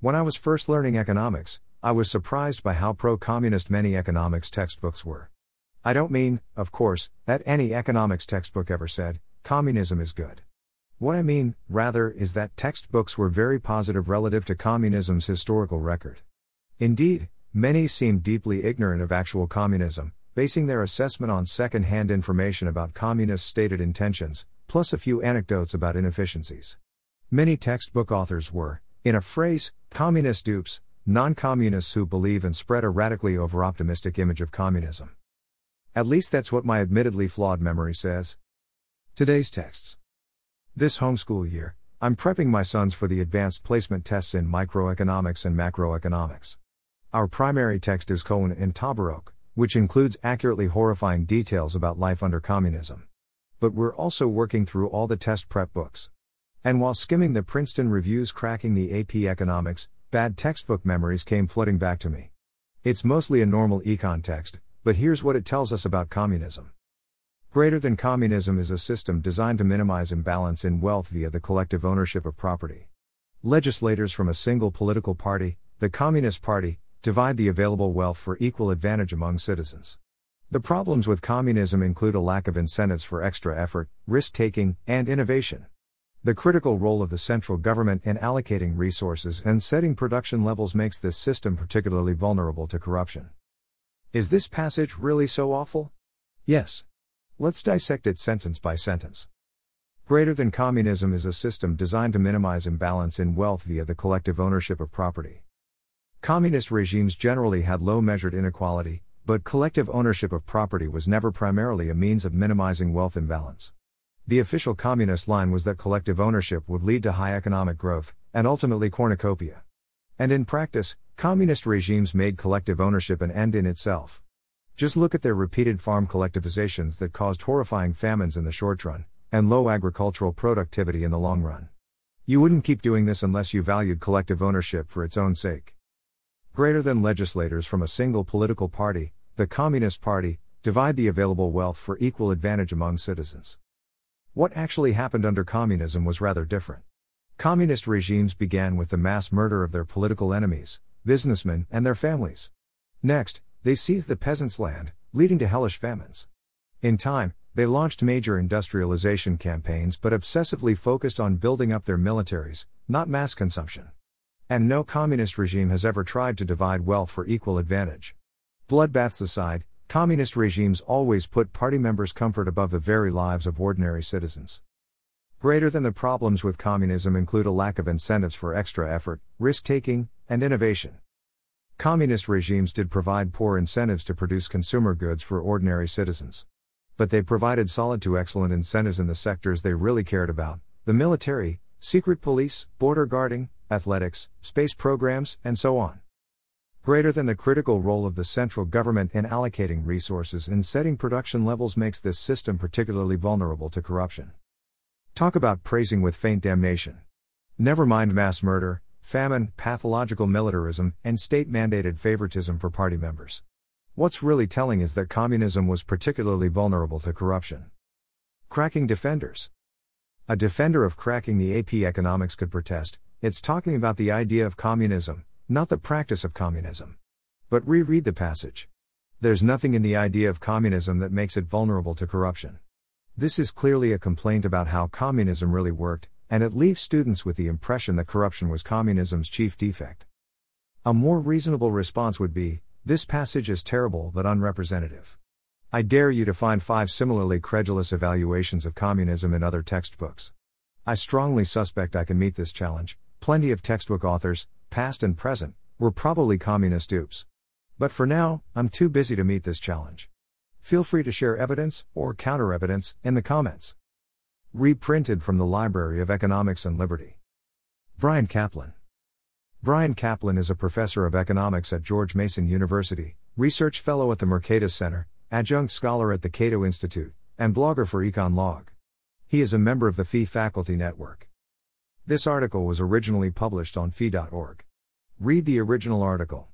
When I was first learning economics, I was surprised by how pro communist many economics textbooks were. I don't mean, of course, that any economics textbook ever said, communism is good. What I mean, rather, is that textbooks were very positive relative to communism's historical record. Indeed, many seemed deeply ignorant of actual communism, basing their assessment on second hand information about communist stated intentions, plus a few anecdotes about inefficiencies. Many textbook authors were, in a phrase, communist dupes, non communists who believe and spread a radically over optimistic image of communism. At least that's what my admittedly flawed memory says. Today's texts. This homeschool year, I'm prepping my sons for the advanced placement tests in microeconomics and macroeconomics. Our primary text is Cowen and Tabarrok, which includes accurately horrifying details about life under communism. But we're also working through all the test prep books. And while skimming the Princeton reviews cracking the AP economics, bad textbook memories came flooding back to me. It's mostly a normal econ text, but here's what it tells us about communism. Greater than communism is a system designed to minimize imbalance in wealth via the collective ownership of property. Legislators from a single political party, the Communist Party, divide the available wealth for equal advantage among citizens. The problems with communism include a lack of incentives for extra effort, risk taking, and innovation. The critical role of the central government in allocating resources and setting production levels makes this system particularly vulnerable to corruption. Is this passage really so awful? Yes. Let's dissect it sentence by sentence. Greater than communism is a system designed to minimize imbalance in wealth via the collective ownership of property. Communist regimes generally had low measured inequality, but collective ownership of property was never primarily a means of minimizing wealth imbalance. The official communist line was that collective ownership would lead to high economic growth, and ultimately cornucopia. And in practice, communist regimes made collective ownership an end in itself. Just look at their repeated farm collectivizations that caused horrifying famines in the short run, and low agricultural productivity in the long run. You wouldn't keep doing this unless you valued collective ownership for its own sake. Greater than legislators from a single political party, the Communist Party, divide the available wealth for equal advantage among citizens. What actually happened under communism was rather different. Communist regimes began with the mass murder of their political enemies, businessmen, and their families. Next, they seized the peasants' land, leading to hellish famines. In time, they launched major industrialization campaigns but obsessively focused on building up their militaries, not mass consumption. And no communist regime has ever tried to divide wealth for equal advantage. Bloodbaths aside, communist regimes always put party members' comfort above the very lives of ordinary citizens. Greater than the problems with communism include a lack of incentives for extra effort, risk taking, and innovation. Communist regimes did provide poor incentives to produce consumer goods for ordinary citizens. But they provided solid to excellent incentives in the sectors they really cared about the military, secret police, border guarding, athletics, space programs, and so on. Greater than the critical role of the central government in allocating resources and setting production levels makes this system particularly vulnerable to corruption. Talk about praising with faint damnation. Never mind mass murder, famine, pathological militarism, and state mandated favoritism for party members. What's really telling is that communism was particularly vulnerable to corruption. Cracking defenders. A defender of cracking the AP economics could protest, it's talking about the idea of communism, not the practice of communism. But reread the passage. There's nothing in the idea of communism that makes it vulnerable to corruption. This is clearly a complaint about how communism really worked, and it leaves students with the impression that corruption was communism's chief defect. A more reasonable response would be this passage is terrible but unrepresentative. I dare you to find five similarly credulous evaluations of communism in other textbooks. I strongly suspect I can meet this challenge. Plenty of textbook authors, past and present, were probably communist dupes. But for now, I'm too busy to meet this challenge. Feel free to share evidence, or counter evidence, in the comments. Reprinted from the Library of Economics and Liberty. Bryan Caplan. Bryan Caplan is a professor of economics at George Mason University, research fellow at the Mercatus Center, adjunct scholar at the Cato Institute, and blogger for EconLog. He is a member of the FEE Faculty Network. This article was originally published on fee.org. Read the original article.